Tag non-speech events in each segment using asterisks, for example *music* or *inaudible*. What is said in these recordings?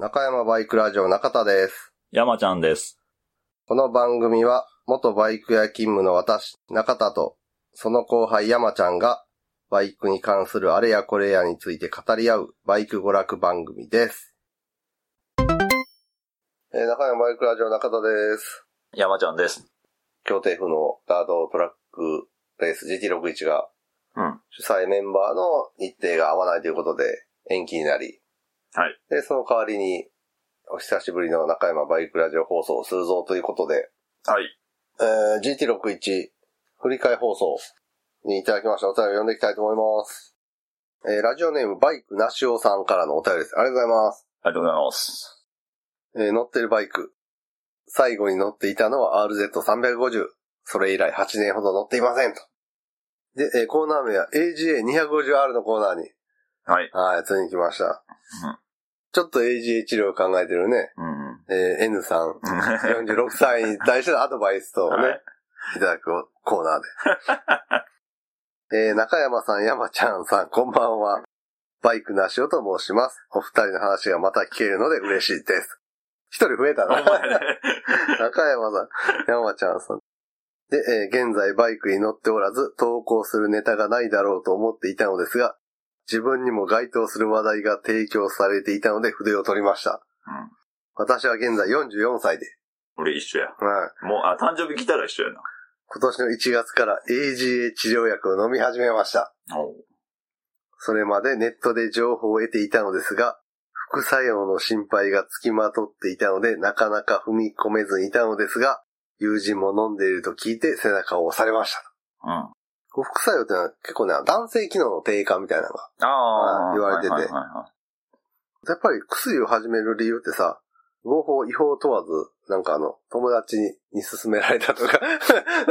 中山バイクラジオ中田です。山ちゃんです。この番組は、元バイク屋勤務の私、中田と、その後輩山ちゃんが、バイクに関するあれやこれやについて語り合う、バイク娯楽番組です。えー中山バイクラジオ中田です。山ちゃんです。京都府のガードトラックレース GT61 が、うん。主催メンバーの日程が合わないということで、延期になり、はい。で、その代わりに、お久しぶりの中山バイクラジオ放送をするぞということで、はい。えー、GT61 振り替え放送にいただきましたお便りを読んでいきたいと思います。えー、ラジオネームバイクなしおさんからのお便りです。ありがとうございます。ありがとうございます。えー乗ってるバイク。最後に乗っていたのは RZ350。それ以来8年ほど乗っていませんと。で、えーコーナー名は AGA250R のコーナーに、はい。はい、ついに来ました。うんちょっと AGA 治療を考えてるね、うん。えー N さん、うん46歳に対してのアドバイスとね、*laughs* はいい、ただくコーナーで。*laughs* えー中山さん、山ちゃんさん、こんばんは。バイクなしおと申します。お二人の話がまた聞けるので嬉しいです。一人増えたな。お前ね。中山さん、山ちゃんさん。で、えー現在バイクに乗っておらず、投稿するネタがないだろうと思っていたのですが、自分にも該当する話題が提供されていたので筆を取りました。うん。私は現在44歳で、俺一緒や。はい。もう、あ、誕生日来たら一緒やな。今年の1月から AGA 治療薬を飲み始めました。それまでネットで情報を得ていたのですが、副作用の心配がつきまとっていたので、なかなか踏み込めずにいたのですが、友人も飲んでいると聞いて背中を押されました。うん。副作用ってのは結構ね、男性機能の低下みたいなのが。ああ。言われててはいはいはいはやっぱり薬を始める理由ってさ、合法違法問わず、なんかあの、友達にに勧められたとか、*laughs* なん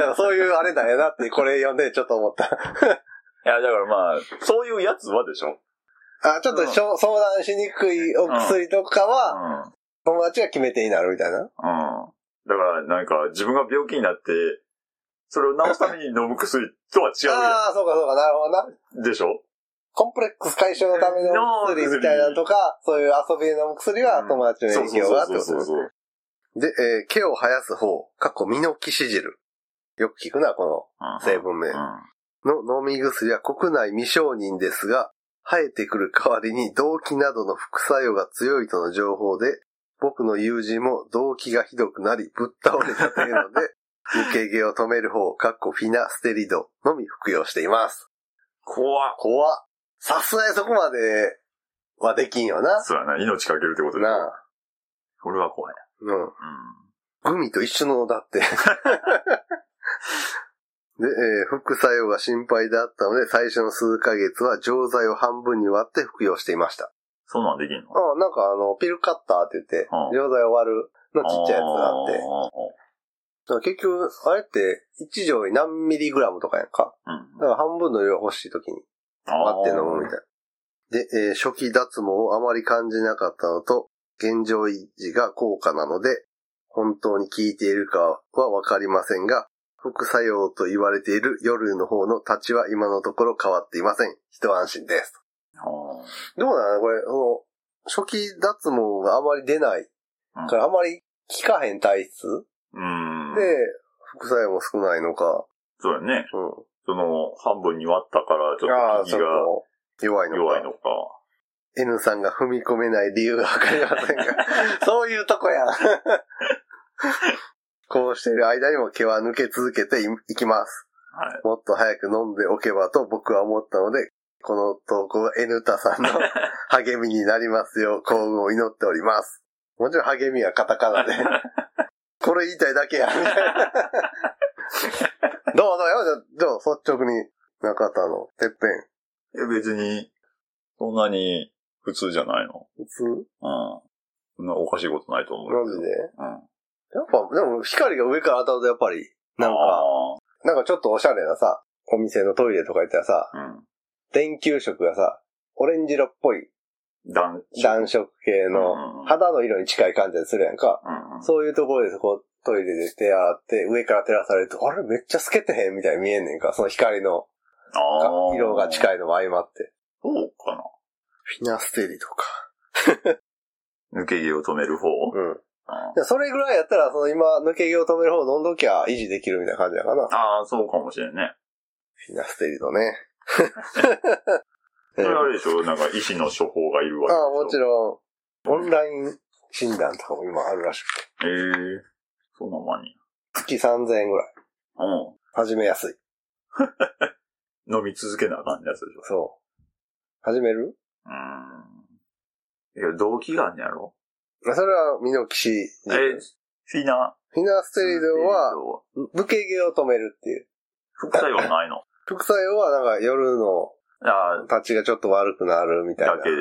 かそういうあれだよなって、これ読んでちょっと思った。い。いや、だからまあ、そういうやつはでしょ。あ、ちょっとしょ、相談しにくいお薬とかうは、ん。友達が決め手になるみたいな。うん。だから、なんか、自分が病気になって、それを治すために飲む薬とは違うやああ、そうかそうか、なるほどな。ん。でしょ？コンプレックス解消のための薬みたいなのとか、そういう遊びで飲む薬は友達の影響がってことです。で、えー毛を生やす方、過去ミノキシジル。よく聞くな、こうんの成分名。うん。の飲み薬は国内未承認ですが、生えてくる代わりに動悸などの副作用が強いとの情報で、僕の友人も動悸がひどくなりぶっ倒れたというので、抜け毛を止める方、かっこフィナステリドのみ服用しています。怖っ。怖っ。さすがにそこまではできんよな。そうやな、命かけるってことでしょ。なあ。俺は怖い。うん。うん。海と一緒のだって。*laughs* で、えー副作用が心配だったので、最初の数ヶ月は錠剤を半分に割って服用していました。そんなんできんの？あなんかあの、ピルカッターって言ってうん、錠剤を割るのちっちゃいやつがあって。あだから結局、あれって、1錠に何ミリグラムとかやんか。ーうんだから半分の量欲しい時に割って飲むみたいな。で、えー初期脱毛をあまり感じなかったのと、現状維持が効果なので、本当に効いているかはわかりませんが、副作用と言われている夜の方の立ちは今のところ変わっていません。一安心です。あどうなのこれ、その、初期脱毛があまり出ない。うんからあまり効かへん体質？ーうん。で、副作用も少ないのか。そうやね。うん。その、半分に割ったから、ちょっと気がこ、弱いのか。弱いのか。N さんが踏み込めない理由がわかりませんが、*laughs* そういうとこやん。*laughs* こうしている間にも毛は抜け続けていいきます。はい。もっと早く飲んでおけばと僕は思ったので、この投稿が N タさんの *laughs* 励みになりますよう幸運を祈っております。もちろん励みはカタカナで、これ言いたいだけや、みたいな。どうどうよ、どう率直に中田のてっぺん。いや、別に、そんなに普通じゃないの？普通？うん。そんなおかしいことないと思うよ。マジで？うん。やっぱ、でも光が上から当たるとやっぱり、なんか、あなんかちょっとおしゃれなさ、お店のトイレとか行ったらさ、ーうん。電球色がさ、オレンジ色っぽい暖暖色系うんの肌の色に近い感じでするやんか。うん。そういうところでそこトイレで手洗って上から照らされると、あれめっちゃ透けてへんみたいに見えんねんか。その光のああ。色がい。近いのも相まって。そうかな。フィナステリとか。抜け毛を止める方？うん。あでそれぐらいやったら、その今、抜け毛を止める方飲んどきゃ維持できるみたいな感じやかな。あー、そうかもしれんね。フィナステリドね。*laughs* それあれでしょ？なんか医師の処方がいるわけでしょ？ああ、もちろん、オンライン診断とかも今あるらしくて。ええそうなんまに。月3000円ぐらい。う始めやすい。ん。*laughs* 飲み続けなあかんやつでしょ？そう。始める？うーん。いや、動機があんねやろ？それはミノキシジえル。フィナフィナステリドは、ステリド抜け毛を止めるっていう。副作用ないの？副作用はなんか夜のあ立ちがちょっと悪くなるみたいなだ。けで。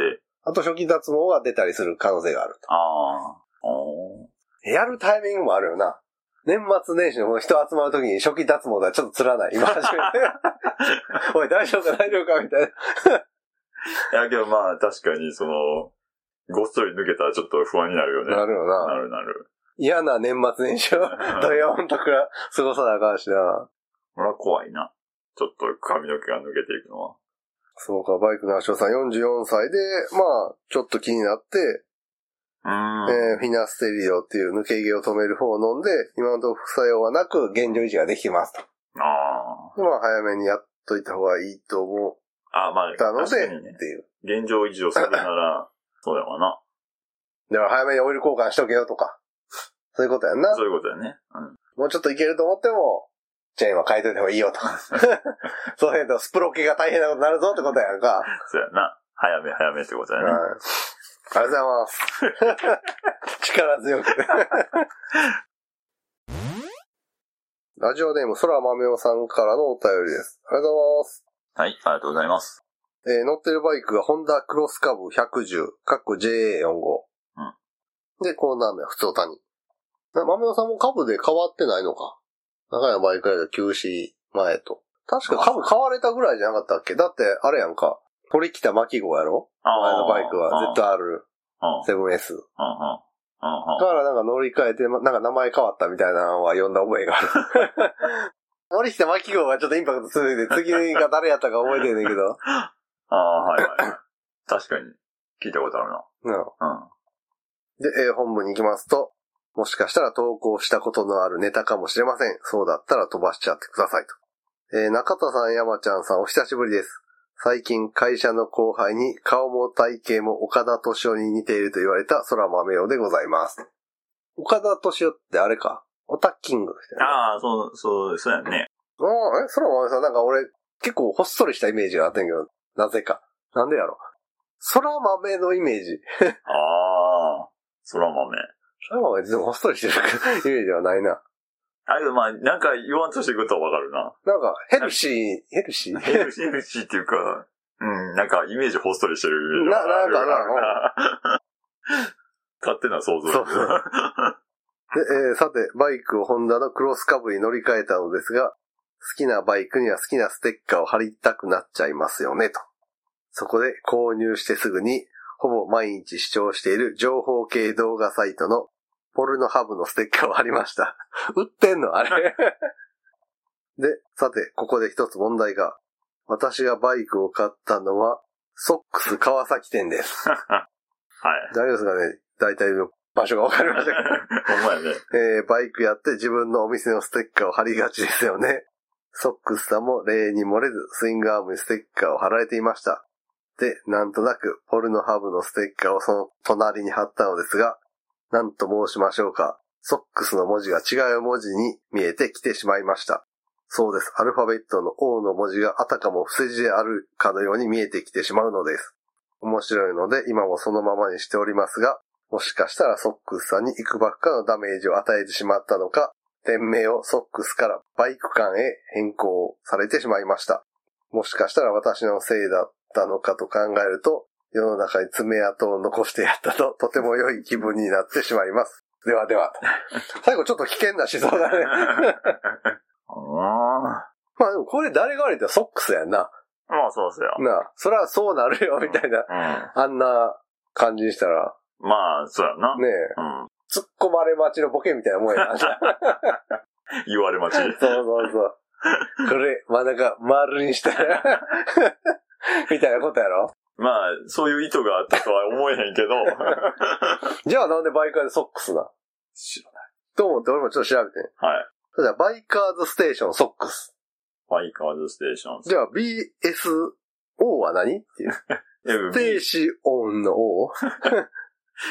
あと初期脱毛が出たりする可能性があると。ああ。おーやるタイミングもあるよな。年末年始の人集まるときに初期脱毛ではちょっとつらない。今初めて。*laughs* おい、大丈夫か大丈夫かみたいな。いや、けどまあ、確かに、その、ごっそり抜けたらちょっと不安になるよね。なるよなな。るなる。嫌な年末年始をドヨーンとくら過ごさなあかんしな。これは怖いな。ちょっと髪の毛が抜けていくのは。そうか、バイクの足尾さん44歳で、まあ、ちょっと気になって、うーん。えーフィナステリオっていう抜け毛を止める方を飲んで、今のところ副作用はなく現状維持ができてますと。あでまあ、早めにやっといた方がいいと思あ。あまあ、ったので、ねって。いう。現状維持をするなら、*laughs* そうやわな。だから早めにオイル交換しとけよとか。そういうことやんな。そういうことやね。うん。もうちょっといけると思っても、チェーンは変えといた方がいいよとか。*laughs* そういうとスプロケが大変なことになるぞってことやんか。そうやな。早め早めってことやね。はい。ありがとうございます。*laughs* 力強く。*laughs* ラジオネーム、空豆おさんからのお便りです。ありがとうございます。はい、ありがとうございます。えー乗ってるバイクがホンダクロスカブ110、かっこ JA45。うんで、こうなんだよ、普通谷。な豆尾さんもカブで変わってないのか。長屋バイクライダー休止前と。確かカブ買われたぐらいじゃなかったっけだって、あれやんか。取り来た巻号やろ前のバイクは ZR7S。うん。うん。うん。うん。だからなんか乗り換えて、まなんか名前変わったみたいなのは読んだ覚えがある。乗り来た巻号がちょっとインパクト強いで、次が誰やったか覚えてんねんけど。*laughs* ああ、はいはい。確かに。聞いたことあるな。うんうん。で、えー本部に行きますと、もしかしたら投稿したことのあるネタかもしれません。そうだったら飛ばしちゃってくださいと。えー中田さん、山ちゃんさん、お久しぶりです。最近会社の後輩に顔も体型も岡田敏夫に似ていると言われた空豆よでございます。岡田敏夫ってあれかオタッキング。ああ、そう、そう、そうやね。ああ、え空豆さんなんか俺結構ほっそりしたイメージがあったんやけど、なぜか。なんでやろ空豆のイメージ。*laughs* ああ、空豆。空豆ってでもほっそりしてるイメージはないな。あ、でもまあ、なんか言わんとしてることはわかるな。なんか、ヘルシー、ヘルシー？ヘルシーヘルシーっていうか、うん、なんかイメージほっそりしてるイメージななんかな？勝手な想像そうそうで、えーさて、バイクをホンダのクロスカブに乗り換えたのですが、好きなバイクには好きなステッカーを貼りたくなっちゃいますよね、と。そこで購入してすぐに、ほぼ毎日視聴している情報系動画サイトのポルノハブのステッカーを貼りました。*laughs* 売ってんの？あれ *laughs* で、さて、ここで一つ問題が。私がバイクを買ったのは、ソックス川崎店です。*laughs* はい。大丈夫ですかね？大体の場所がわかりましたけど。ほんまやね。えーバイクやって自分のお店のステッカーを貼りがちですよね。ソックスさんも例に漏れずスイングアームにステッカーを貼られていました。で、なんとなくポルノハブのステッカーをその隣に貼ったのですが、なんと申しましょうか。ソックスの文字が違う文字に見えてきてしまいました。そうです。アルファベットの O の文字があたかも伏せ字であるかのように見えてきてしまうのです。面白いので今もそのままにしておりますが、もしかしたらソックスさんにいくばくかのダメージを与えてしまったのか、店名をソックスからバイク館へ変更されてしまいました。もしかしたら私のせいだったのかと考えると、世の中に爪痕を残してやったと、とても良い気分になってしまいます。ではでは。*laughs* 最後ちょっと危険な思想だね。*laughs* あまあでもこれ誰が悪いってソックスやんな。あ。まあそうそうや。なあ、そりゃそうなるよ、みたいな。うん。あんな感じにしたら、まあ、そうやな。ねえ、うん。突っ込まれ待ちのボケみたいなもんやな。*laughs* 言われ待ち。そうそうそう。これ、まあなんか、丸にしたら、*laughs* みたいなことやろ？まあ、そういう意図があったとは思えへんけど。*laughs* じゃあなんでバイカーでソックスな？知らない。と思って俺もちょっと調べてん。はい。それじゃあバイカーズステーションソックス。バイカーズステーション。じゃあ BSO は何？っていう。*laughs* ステーシオンの O?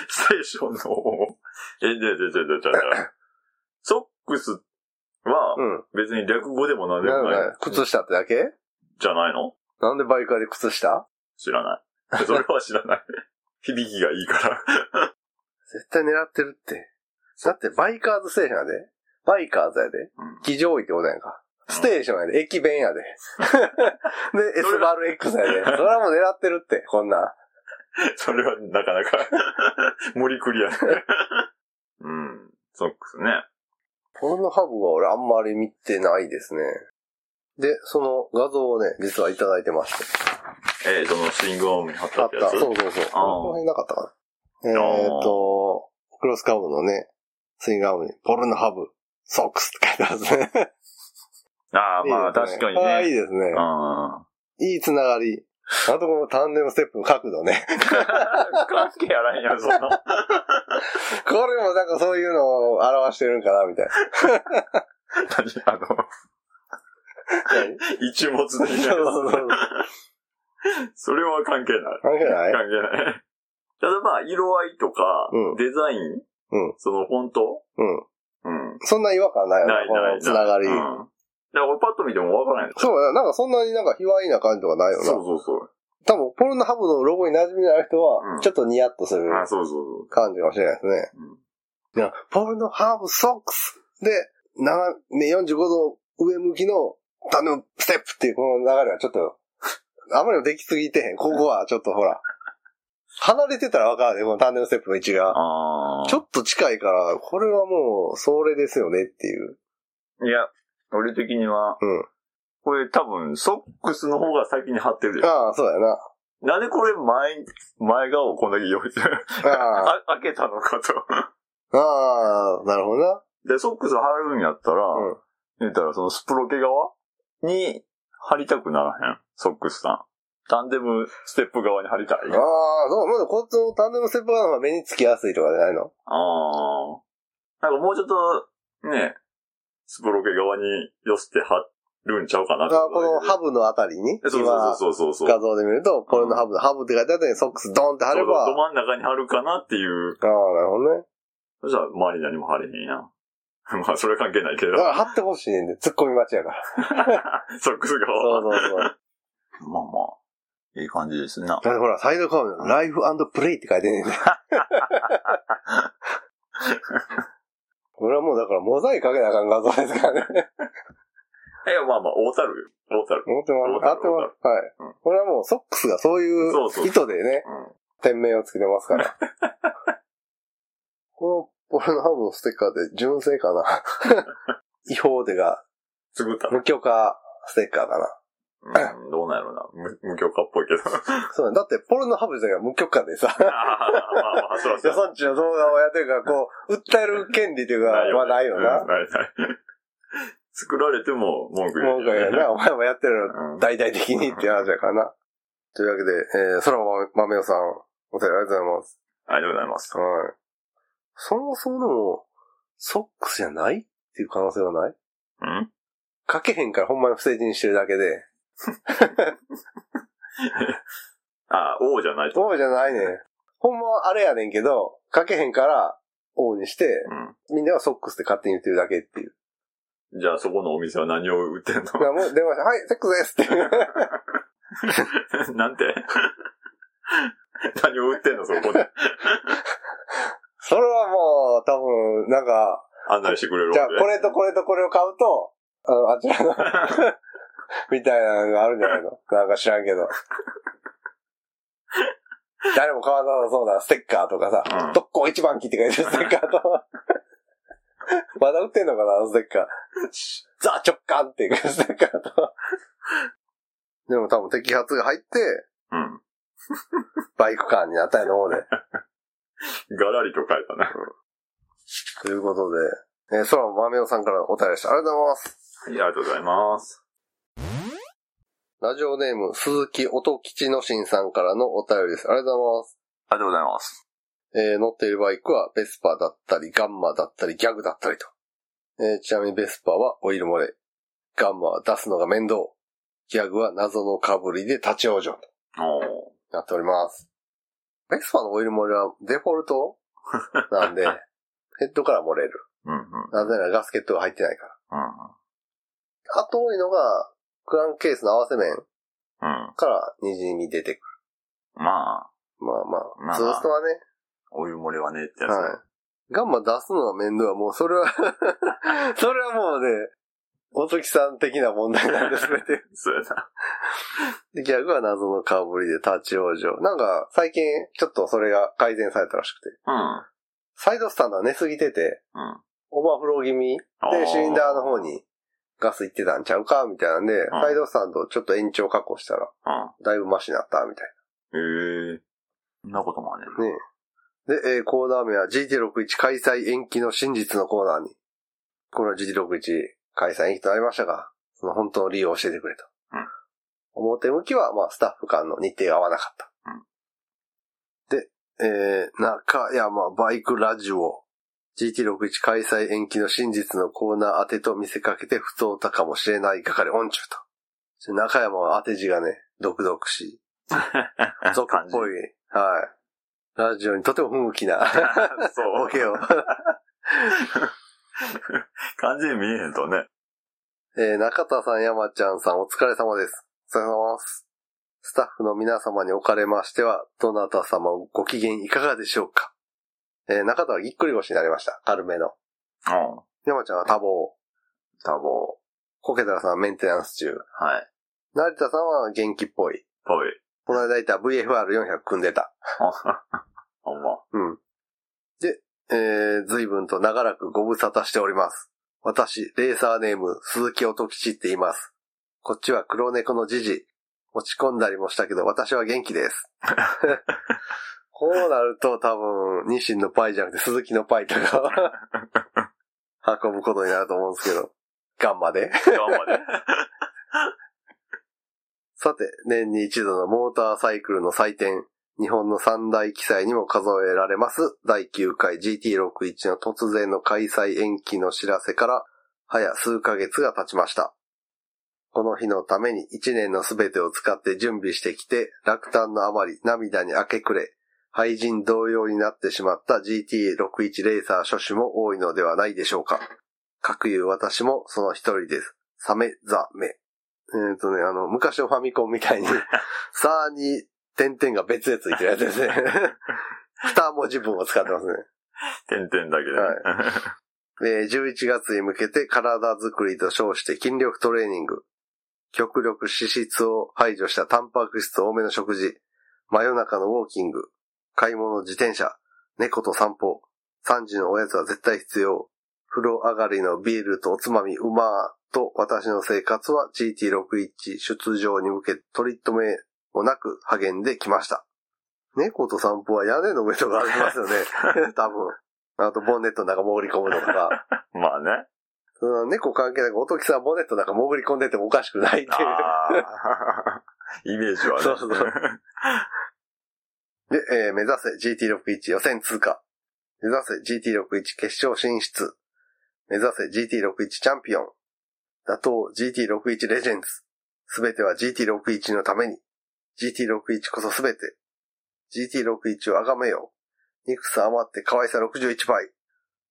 ステーションの、え、で、で、で、で、で、で、ソックスはうん。別に略語でもなんでもないだ。靴下ってだけ？じゃないの？なんでバイカーで靴下？知らない。*laughs* それは知らない。*laughs* 響きがいいから。絶対狙ってるって。だってバイカーズステーションやで。バイカーズやで。うん騎乗位ってことやんか。ステーションやで。駅弁やで。*laughs* で、S バル X やで。それはもう狙ってるって、こんなん。それはなかなか無理くりや。うん。ソックスね。ポルノハブは俺あんまり見てないですね。で、その画像をね、実はいただいてまして。えー、そのスイングオームに貼ったあってやつ？そうそうそう。この辺なかったかな。えーっと、クロスカブのね、スイングアームに、ポルノハブ、ソックスって書いてあるんですね。*laughs* ああ、まあ確かにああ、いいね。ですね。うん。いいつながり。あとこのタンデムステップの角度ね。*laughs* 関係あらへんやろ、そんな。*laughs* これもなんかそういうのを表してるんかな、みたいな。何あの、*laughs* 一物的なそうそうそれは関係ない。関係ない？関係ない。ただまあ、色合いとか、うんデザイン、うんそのフォント、うん。うん。そんな違和感ないよねない、こない、のつながり。うん。だから俺パッと見てもわからない。そうだ、なんかそんなになんか卑猥な感じとかないよな。そうそうそう。多分、ポルノハブのロゴに馴染みのある人うんは、ちょっとニヤッとする感じかもしれないですね。そう。いや、ポルノハブソックスで、斜め45度上向きのタンデムステップっていうこの流れはちょっと、あまりにもできすぎてへん。ここはちょっとほら、離れてたらわかるね、このタンデムステップの位置が。ちょっと近いから、これはもう、それですよねっていう。いや、俺的には、うん。これ多分、ソックスの方が先に貼ってるで。ああ、そうやな。なんでこれ前、前側をこんだけ用意してる？ああ開けたのかと。あ、ああ、なるほどな。で、ソックス貼るんやったら、うん。言ったらそのスプロケ側に貼りたくならへん？ソックスさん。タンデムステップ側に貼りたい？ああ、そう、まだこっちのタンデムステップ側の方が目につきやすいとかじゃないの？ああ。なんかもうちょっと、ね、スプロケ側に寄せて貼るんちゃうかなああ、このハブのあたりに、そう今、そうそうそうそう。画像で見ると、ポルノハブのハブって書いてあったのにソックスドンって貼れば、ど真ん中に貼るかなっていう。ああ、なるほどね。そしたら周りに何も貼れへんやん。*laughs* まあ、それ関係ないけどだ。から貼ってほしいねんで、突っ込み待ちやから。ソックスそう側。そうそう。だまあまあ、いい感じですな。ってほら、サイドカーのライフプレイって書いてんねんで。*laughs* これはもうだからモザイクかけなあかん画像ですからね。いや、まあまあ、大たる。大たる。思ってます。合ってます。はいうん。これはもうソックスがそういうそうそう意図でね、うん。店名をつけてますから。*laughs* このポルノハブのステッカーで純正かな？*laughs* 違法でが作った無許可ステッカーかなうん、どうなんやろうな。無無許可っぽいけど。そうだ。だってポルノハブ自体が無許可でさ、*laughs* まあまあ、そうそう。よそんちの動画をやってるから、こう、訴える権利というか、はないようんな。ないない。作られても文句言う。もうかやな、*laughs* お前もやってるのうん大々的にって話やからな。というわけで、えー、そらまめよさん、お便りありがとうございます。ありがとうございます。はい。そもそもでも、ソックスじゃないっていう可能性はない？うん？かけへんからほんまに不正字にしてるだけで。*laughs* あ、王じゃないと。そうじゃないねん。ほんまはあれやねんけど、かけへんから、王にして、うん。みんなはソックスって勝手に言ってるだけっていう。じゃあそこのお店は何を売ってんの？もう電話して、はい、セックスですって。*laughs* なんて？*laughs* 何を売ってんのそこで？それはもう、多分、なんか、案内してくれるじゃあ、これとこれとこれを買うと、あの、あちらの、*laughs* みたいなのがあるんじゃないの？なんか知らんけど。誰も買わなさそうなステッカーとかさ、うん特攻一番機って書いてるステッカーと、*laughs* まだ売ってんのかなあのステッカー。ザ直感っていうステッカーと。でも多分摘発が入って、うん。*laughs* バイクカーになったんやと思うで。*laughs* ガラリと書いたね。ということで、えー、空も豆尾さんからお便りでした。ありがとうございます。はいありがとうございます。ラジオネーム、鈴木音吉のしんさんからのお便りです。ありがとうございます。ありがとうございます。えー乗っているバイクはベスパだったり、ガンマだったり、ギャグだったりと。えーちなみにベスパはオイル漏れ。ガンマは出すのが面倒。ギャグは謎のかぶりで立ち往生と。なっております。ベスパのオイル漏れはデフォルト？*laughs* なんで、ヘッドから漏れる。うんうん。なぜならガスケットが入ってないから。うんあと多いのが、クランクケースの合わせ面うん。うん。から滲み出てくまあ、る。まあままあ、あツーストはね、お湯漏れはねってやつね。はい。ガンマ出すのは面倒はもうそれは *laughs* それはもうね、おときさん的な問題なんです、べて。そうやな。で、ギャグは謎の顔ぶりで立ち往生。なんか、最近、ちょっとそれが改善されたらしくて。うん。サイドスタンドは寝すぎてて、うん。オーバーフロー気味で、シリンダーの方にガスいってたんちゃうかみたいなんで、サイドスタンドをちょっと延長確保したら、うん。だいぶマシになった、みたいへえ。そんなこともあんねんな。ねで、えーコーナー名は GT61 開催延期の真実のコーナーに。この GT61 開催延期となりましたが、その本当の理由を教えてくれと。うん表向きは、まあ、スタッフ間の日程が合わなかった。で、えー、中山バイクラジオ GT61 開催延期の真実のコーナー当てと見せかけて不当たかもしれない係オンチュと。中山は当て字がね、独々しい。*laughs* 俗っぽい。はい。ラジオにとても不向きな。*laughs* そう。ボケを。*laughs* 完全に見えへんとね。えー中田さん、山ちゃんさん、お疲れ様です。お疲れ様です。スタッフの皆様におかれましては、どなた様ご機嫌いかがでしょうかえー中田はぎっくり腰になりました。軽めの。うん。山ちゃんは多忙。多忙。コケタラさんはメンテナンス中。はい。成田さんは元気っぽい。ぽい。この間いた VFR400 組んでた。*laughs* ほんま。うん。で、えー、随分と長らくご無沙汰しております。私、レーサーネーム、鈴木音吉って言います。こっちは黒猫のジジ。落ち込んだりもしたけど、私は元気です。*laughs* こうなると多分、ニシンのパイじゃなくて鈴木のパイとか *laughs* 運ぶことになると思うんですけど。ガンマで。頑張れ。*laughs* さて、年に一度のモーターサイクルの祭典、日本の三大記載にも数えられます、第9回 GT61 の突然の開催延期の知らせから、早数ヶ月が経ちました。この日のために一年のすべてを使って準備してきて、落胆のあまり涙に明け暮れ、廃人同様になってしまった GT61 レーサー諸種も多いのではないでしょうか。各いう私もその一人です。サメザメ。えっ、とね、あの、昔のファミコンみたいに、さーに点々が別でついてるやつですね。*laughs* 二文字分を使ってますね。点々だけで。はいえー11月に向けて体作りと称して筋力トレーニング。極力脂質を排除したタンパク質多めの食事。真夜中のウォーキング。買い物自転車。猫と散歩。3時のおやつは絶対必要。風呂上がりのビールとおつまみうまーと私の生活は GT61 出場に向け取り留めもなく励んできました。猫と散歩は屋根の上とかありますよね。*laughs* 多分。あと、ボンネットの中潜り込むのとか。*laughs* まあね。その猫関係なく、おときさんボンネットの中潜り込んでてもおかしくないっていう。*laughs* イメージはね。そうそうで、えー目指せ GT61 予選通過。目指せ GT61 決勝進出。目指せ GT61 チャンピオン。打倒 GT61 レジェンズ。すべては GT61 のために。GT61 こそすべて。GT61 を崇めよう。憎さ余って可愛さ61倍。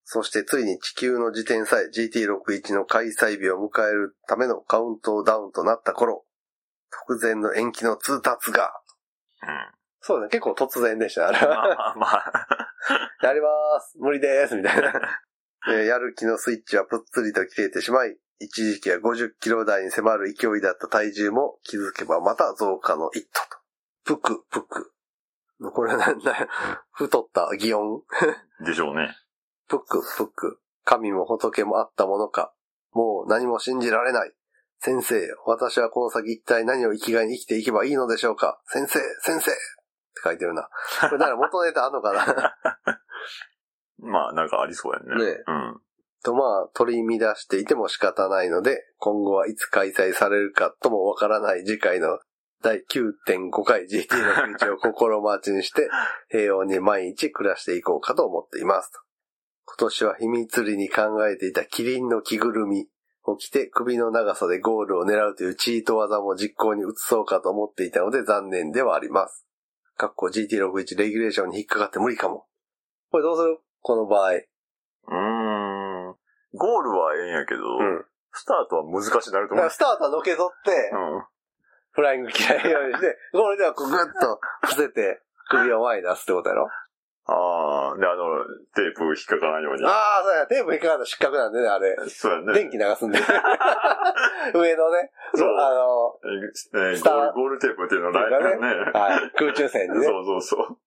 そしてついに地球の時点さえ GT61 の開催日を迎えるためのカウントダウンとなった頃、突然の延期の通達が、うん。そうね、結構突然でした、あれまは。あまあまあ。*laughs* やりまーす無理でーすみたいな。*laughs* えーやる気のスイッチはぷっつりと切れてしまい、一時期は50キロ台に迫る勢いだった体重も気づけばまた増加の一途と。ぷくぷく。これなんだよ。太った擬音。*laughs* でしょうね。ぷくぷく。神も仏もあったものか。もう何も信じられない。先生、私はこの先一体何を生きがいに生きていけばいいのでしょうか先生、先生って書いてるな。*laughs* これだから元ネタあんのかな *laughs* まあ、なんかありそうやんね。ねうん。とまあ取り乱していても仕方ないので、今後はいつ開催されるかともわからない次回の第9.5回 GT の道を心待ちにして、*laughs* 平穏に毎日暮らしていこうかと思っています。今年は秘密裏に考えていたキリンの着ぐるみを着て首の長さでゴールを狙うというチート技も実行に移そうかと思っていたので残念ではあります。かっこ GT61 レギュレーションに引っかかって無理かも。これどうする？この場合。ゴールはええんやけど、うん。スタートは難しくなると思う。スタートはのけ取って、うん。フライング嫌いようにして、*laughs* ゴールではこうグッと伏せて、首を前に出すってことやろ？ああ、で、あの、テープ引っかからないように。ああ、そうや、テープ引っかかったら失格なんでね、あれ。そうやね。電気流すんで。*laughs* 上のね、そうあの、えースターゴールゴールテープっていうのライっていうかね。はい、空中戦にね。そうそうそう。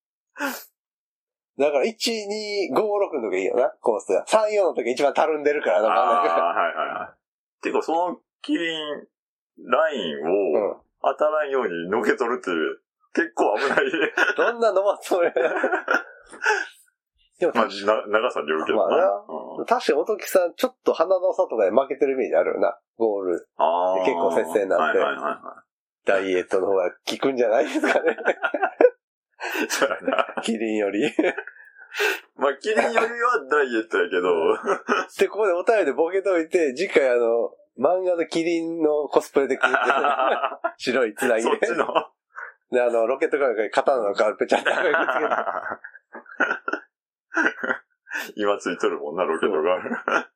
だから、1、2、5、6の時いいよな、コースが。3、4の時一番たるんでるからな、ああ、はいはいはい。てか、そのキリンラインをうん。当たらんようにのけ取るっていう、結構危ない。*laughs* どんな伸ばすつもり *laughs* でもまあ、長さによるけどまあなうん確かに音木さん、ちょっと鼻の差とかで負けてるイメージあるよな、ゴール。結構接戦になってはいはいはいはダイエットの方が効くんじゃないですかね。い。そうやな。キリンより。*laughs* まあ、キリンよりはダイエットやけど、*laughs* で、ここでお便りでボケといて、次回あの、漫画のキリンのコスプレで着て、*laughs* 白いつなぎで。そっちの。で、あの、ロケットカーが刀の皮ぺちゃってくっつけて。今ついとるもんな、ロケットが。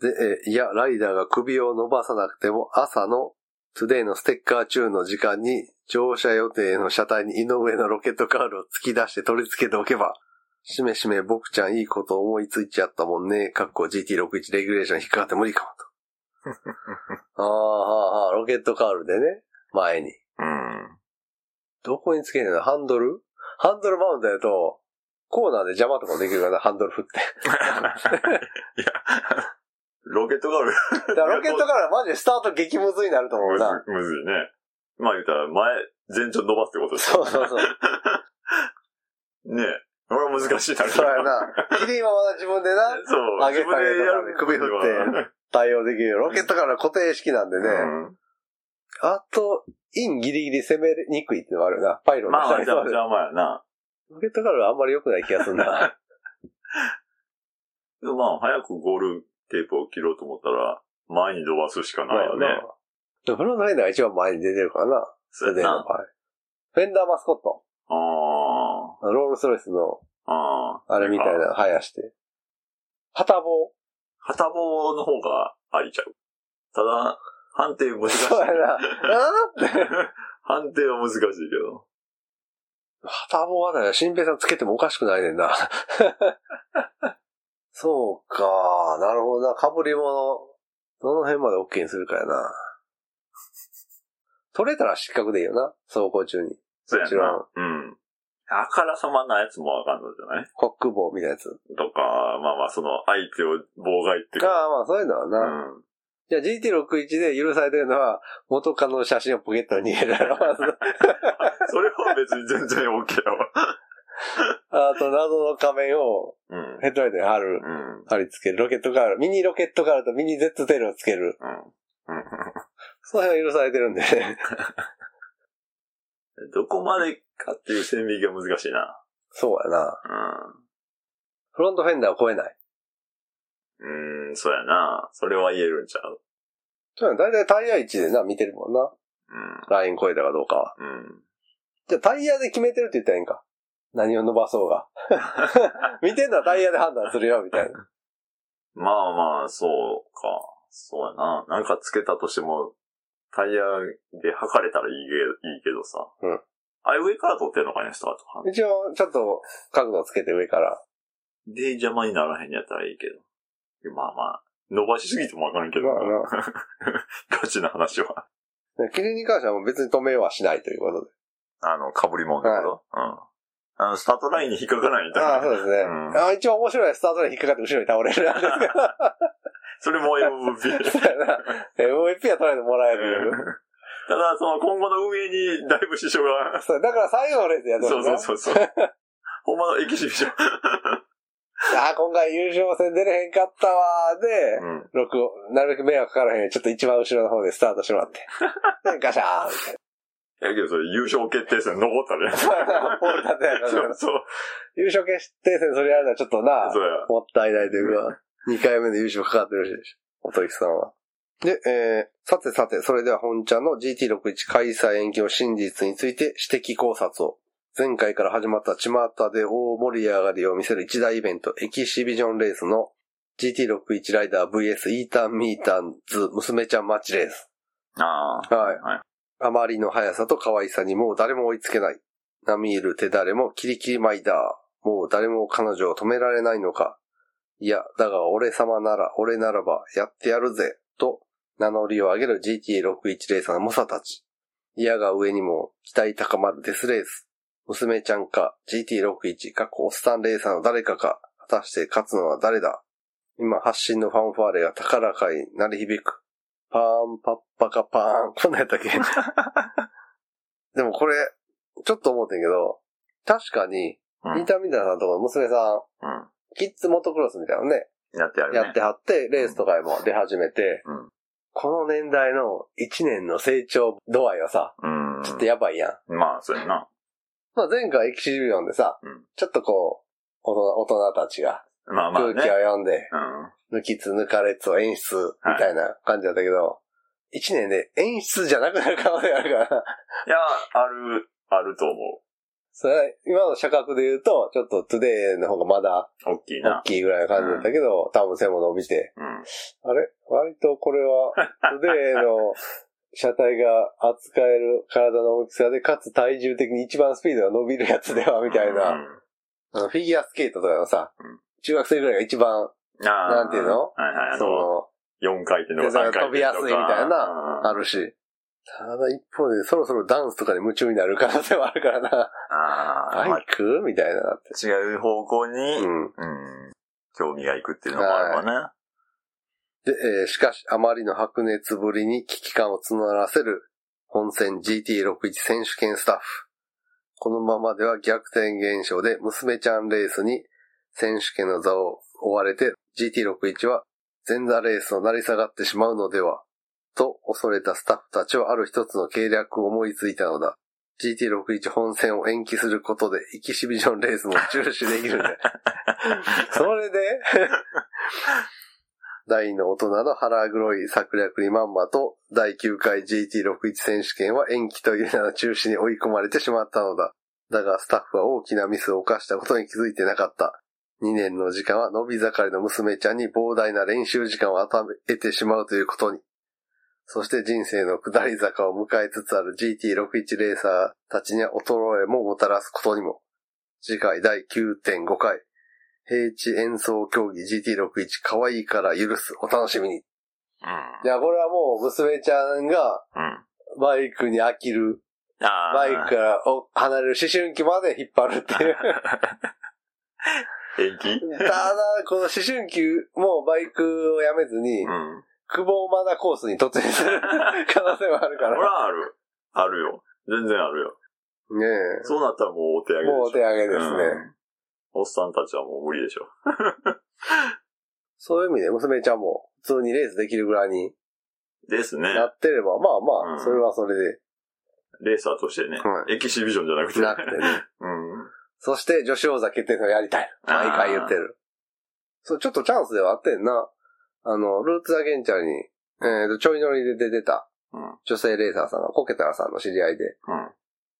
で、えいや、ライダーが首を伸ばさなくても、朝のトゥデイのステッカー中の時間に、乗車予定の車体に井上のロケットカールを突き出して取り付けておけば、しめしめ僕ちゃんいいこと思いついちゃったもんね。かっこ GT61 レギュレーション引っかかって無理かもと。ああ、ああ、ロケットカールでね、前に。うん。どこにつけるのハンドル？ハンドルマウントやと、コーナーで邪魔とかもできるからな、ハンドル振って。*laughs* いや、ロケットがある。だからロケットカールはマジでスタート激ムズになると思うむな。*laughs* ずむずいね。まあ言ったら、前、前長伸ばすってことですそうそうそう。*laughs* ねえ。これは難しいな。そうやな。キリンはまだ自分でな、*laughs* そう。上げ自分でやる首振って対応できるよ。ロケットカールは固定式なんでね。うんあと、インギリギリ攻めにくいってのがあるな。パイロンのまあ、下にじゃあ、じゃあまあやな。ロケットカールはあんまり良くない気がするな。まあ、早くゴールテープを切ろうと思ったら、前に伸ばすしかないよね。でもフロントライダーが一番前に出てるからな。そうやな。フェンダーマスコット。あロールスロイスの、あ、ああ。あれみたいなの生やして。旗棒旗棒の方がありちゃう。ただ、判定難しい。そうやな。*laughs* 判定は難しいけど。旗棒はね、新平さんつけてもおかしくないねんな。そうか、なるほどな。被り物、どの辺まで OK にするかやな。*laughs* 取れたら失格でいいよな。走行中に。そうやな。うん。あからさまなやつもわかんのじゃない？コック棒みたいなやつ。とか、まあまあ、その、相手を妨害っていうか。ああ、まあそういうのはうな。ん。じゃあ GT61 で許されてるのは、元カノの写真をポケットに入れるやろ、まず。それは別に全然 OK やわ。*laughs* あと謎の仮面をうん。ヘッドライトに貼る。うん。貼り付ける。ロケットカール。ミニロケットカールとミニ Z テールをつける。うん。うん。その辺は許されてるんで。*laughs* どこまでかっていう線引きが難しいな。そうやな。うん。フロントフェンダーを超えない。うーん、そうやな。それは言えるんちゃう？そうやな。だいたいタイヤ位置でな、見てるもんな。うん。ライン超えたかどうかは。うん。じゃあタイヤで決めてるって言ったらいいんか。何を伸ばそうが。*laughs* 見てんのはタイヤで判断するよ、みたいな。まあまあ、そうか。そうやな。なんかつけたとしても、タイヤで測れたらいいけいいけどさ。うん。あれ上から撮ってんのかね、スタートか。一応、ちょっと角度つけて上から。で、邪魔にならへんやったらいいけど。まあまあ、伸ばしすぎてもわからんけどな。まあ *laughs* ガチな話は。な。キリンに関しては別に止めはしないということで。あの、被り物だけど。うん。あの、スタートラインに引っかからないみたいな。ああ、そうですね。うんあ一番面白いスタートライン引っかかって後ろに倒れる。*laughs* それも MVP。そうやな。MVP は取られてもらえる。ただ、その今後の運営にだいぶ支障が。そうだから最後のレースやってそうるそうそうそう。ほんまのエキシビション。*laughs* あ、今回優勝戦出れへんかったわーで、うん。録音、なるべく迷惑かからへんようにちょっと一番後ろの方でスタートしてもらって。で、ガシャーンみたいやけどそれ優勝決定戦残ったね。な。ポール立てやからそう *laughs* そう。優勝決定戦それやるのはちょっとな。もったいないというか、2回目の優勝かかってるし。おとりさんは。で、えー、さてさて、それでは本ちゃんの GT61 開催延期の真実について指摘考察を。前回から始まった巷で大盛り上がりを見せる一大イベント、エキシビジョンレースの GT61 ライダー VS イータンミータンズ娘ちゃんマッチレース。ああ。はい。はい。あまりの速さと可愛さにもう誰も追いつけない。並みいる手だれもキリキリマイダー。もう誰も彼女を止められないのか。いや、だが俺様なら、俺ならばやってやるぜ。と名乗りを上げる GT61 レーサーの猛者たち。いやが上にも期待高まるデスレース。娘ちゃんか GT61 過去おっさんレーサーの誰かか。果たして勝つのは誰だ今発信のファンファーレが高らかに鳴り響く。パーン、パッパカパーン。こんなんやったっけ？*laughs* でもこれ、ちょっと思ってんけど、確かに、うんインターミダーさんとかの娘さん、うん。キッズモトクロスみたいなのね、やってやるね。やってはって、レースとかにも出始めて、うんこの年代の1年の成長度合いはさ、うん。ちょっとやばいやん。まあ、そうやな。まあ前回エキシビジョンでさ、うんちょっとこう、大人大人たちがまあまあね。空気を読んで、うん。抜きつ抜かれつを演出みたいな感じだったけど、1年で演出じゃなくなる可能性があるから、いや、ある、あると思それ今の体格で言うと、ちょっとトゥデイの方がまだう。大きい大な。きいぐらいの感じだったけど、多分背も伸びて、うん。あれ？割とこれは、トゥデイの車体が扱える体の大きさで、かつ体重的に一番スピードが伸びるやつでは、みたいな、うんあのフィギュアスケートとかのさうん、中学生ぐらいが一番、なんていうの？はいはい。あその、の、4回転とか3で回転とか。飛びやすいみたいなうんあるし。ただ一方で、そろそろダンスとかに夢中になる可能性はあるからな。あバイク？みたいな。違う方向に、うん。うん。興味がいくっていうのもあるわね。で、えーしかし、あまりの白熱ぶりに危機感を募らせる本戦 GT61 選手権スタッフ。このままでは逆転現象で娘ちゃんレースに選手権の座を追われて GT61 は前座レースを成り下がってしまうのではと恐れたスタッフたちはある一つの計略を思いついたのだ。GT61 本戦を延期することでエキシビジョンレースも中止できるんだ。*laughs* それで *laughs* 大の大人の腹黒い策略にまんまと、第9回 GT61 選手権は延期という名の中止に追い込まれてしまったのだ。だがスタッフは大きなミスを犯したことに気づいてなかった。2年の時間は伸び盛りの娘ちゃんに膨大な練習時間を与えてしまうということに。そして人生の下り坂を迎えつつある GT61 レーサーたちには衰えももたらすことにも。次回第9.5回。平地演奏競技 GT61 可愛いから許す。お楽しみに。いうん。や、これはもう娘ちゃんがうん。バイクに飽きる。バイクからお離れる思春期まで引っ張るっていう。*laughs* 延期？ただ、この思春期もバイクをやめずにう、ん。久保マダコースに突入する可能性もあるかほら。らある。あるよ。全然あるよ。ねえ。そうなったらもうお手上げ。もうお手上げですねうんおっさんたちはもう無理でしょ。*laughs* そういう意味で娘ちゃんも普通にレースできるぐらいにですね。なってれば、まあまあ、うんそれはそれで。レーサーとしてね。はエキシビジョンじゃなくて。なくてね。*laughs* うん。そして女子王座決定戦をやりたい。毎回言ってる。そう、ちょっとチャンスではあってんな。あの、ルーツアゲンチャーに、えーと、ちょい乗りで出てたうん。女性レーサーさんが、コケタラさんの知り合いで。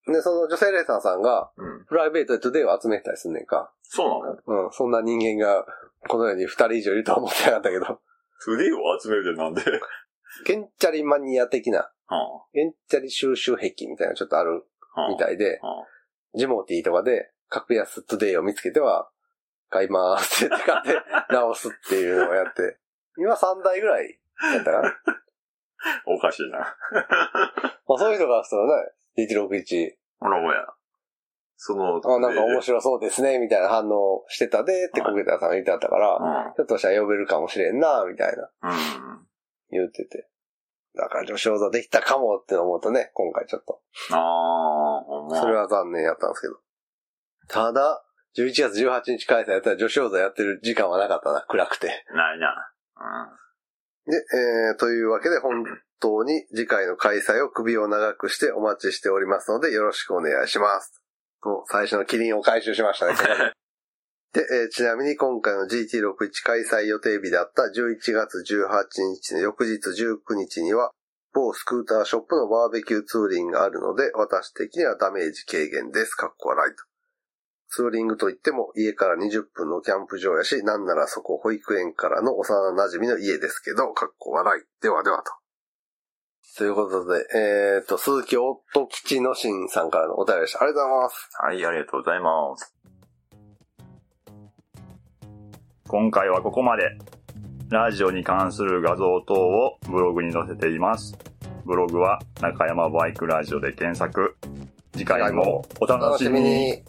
うん。で、その女性レーサーさんが、うん。プライベートでトゥデイを集めてたりすんねんか。そうなの？うん、そんな人間が、この世に二人以上いるとは思ってなかったけど。トゥデイを集めるってなんで？原チャリマニア的な、は原チャリ収集癖みたいなのちょっとあるみたいで、はジモティーとかで、格安トゥデイを見つけては、買いまーすって言って買って直すっていうのをやって、*laughs* 今3台ぐらいやったかな？あ *laughs* おかしいな。*laughs* まあそういう人がそのね、161、ほらもや。その、あ、なんか面白白そうですね、みたいな反応してたでってはいコケタさんが言ってあったから、ひょっとしたら呼べるかもしれんな、みたいなうん。うん。言ってて。だから女子王座できたかもって思うとね、今回ちょっと。ああ。それは残念やったんですけど。ただ、11月18日開催やったら女子王座やってる時間はなかったな、暗くて。ないな。で、えー、というわけで本当に次回の開催を首を長くしてお待ちしておりますのでよろしくお願いします。もう最初のキリンを回収しましたね。*laughs* で、えーちなみに今回の GT61 開催予定日であった11月18日の翌日19日には、某スクーターショップのバーベキューツーリングがあるので、私的にはダメージ軽減です。かっこ笑いと。ツーリングといっても家から20分のキャンプ場やし、なんならそこ保育園からの幼馴染の家ですけど、かっこ笑い。ではではと。ということで、えっ、と、鈴木音吉のしんさんからのお便りでした。ありがとうございます。はい、ありがとうございます。今回はここまで。ラジオに関する画像等をブログに載せています。ブログは中山バイクラジオで検索。次回もお楽しみに。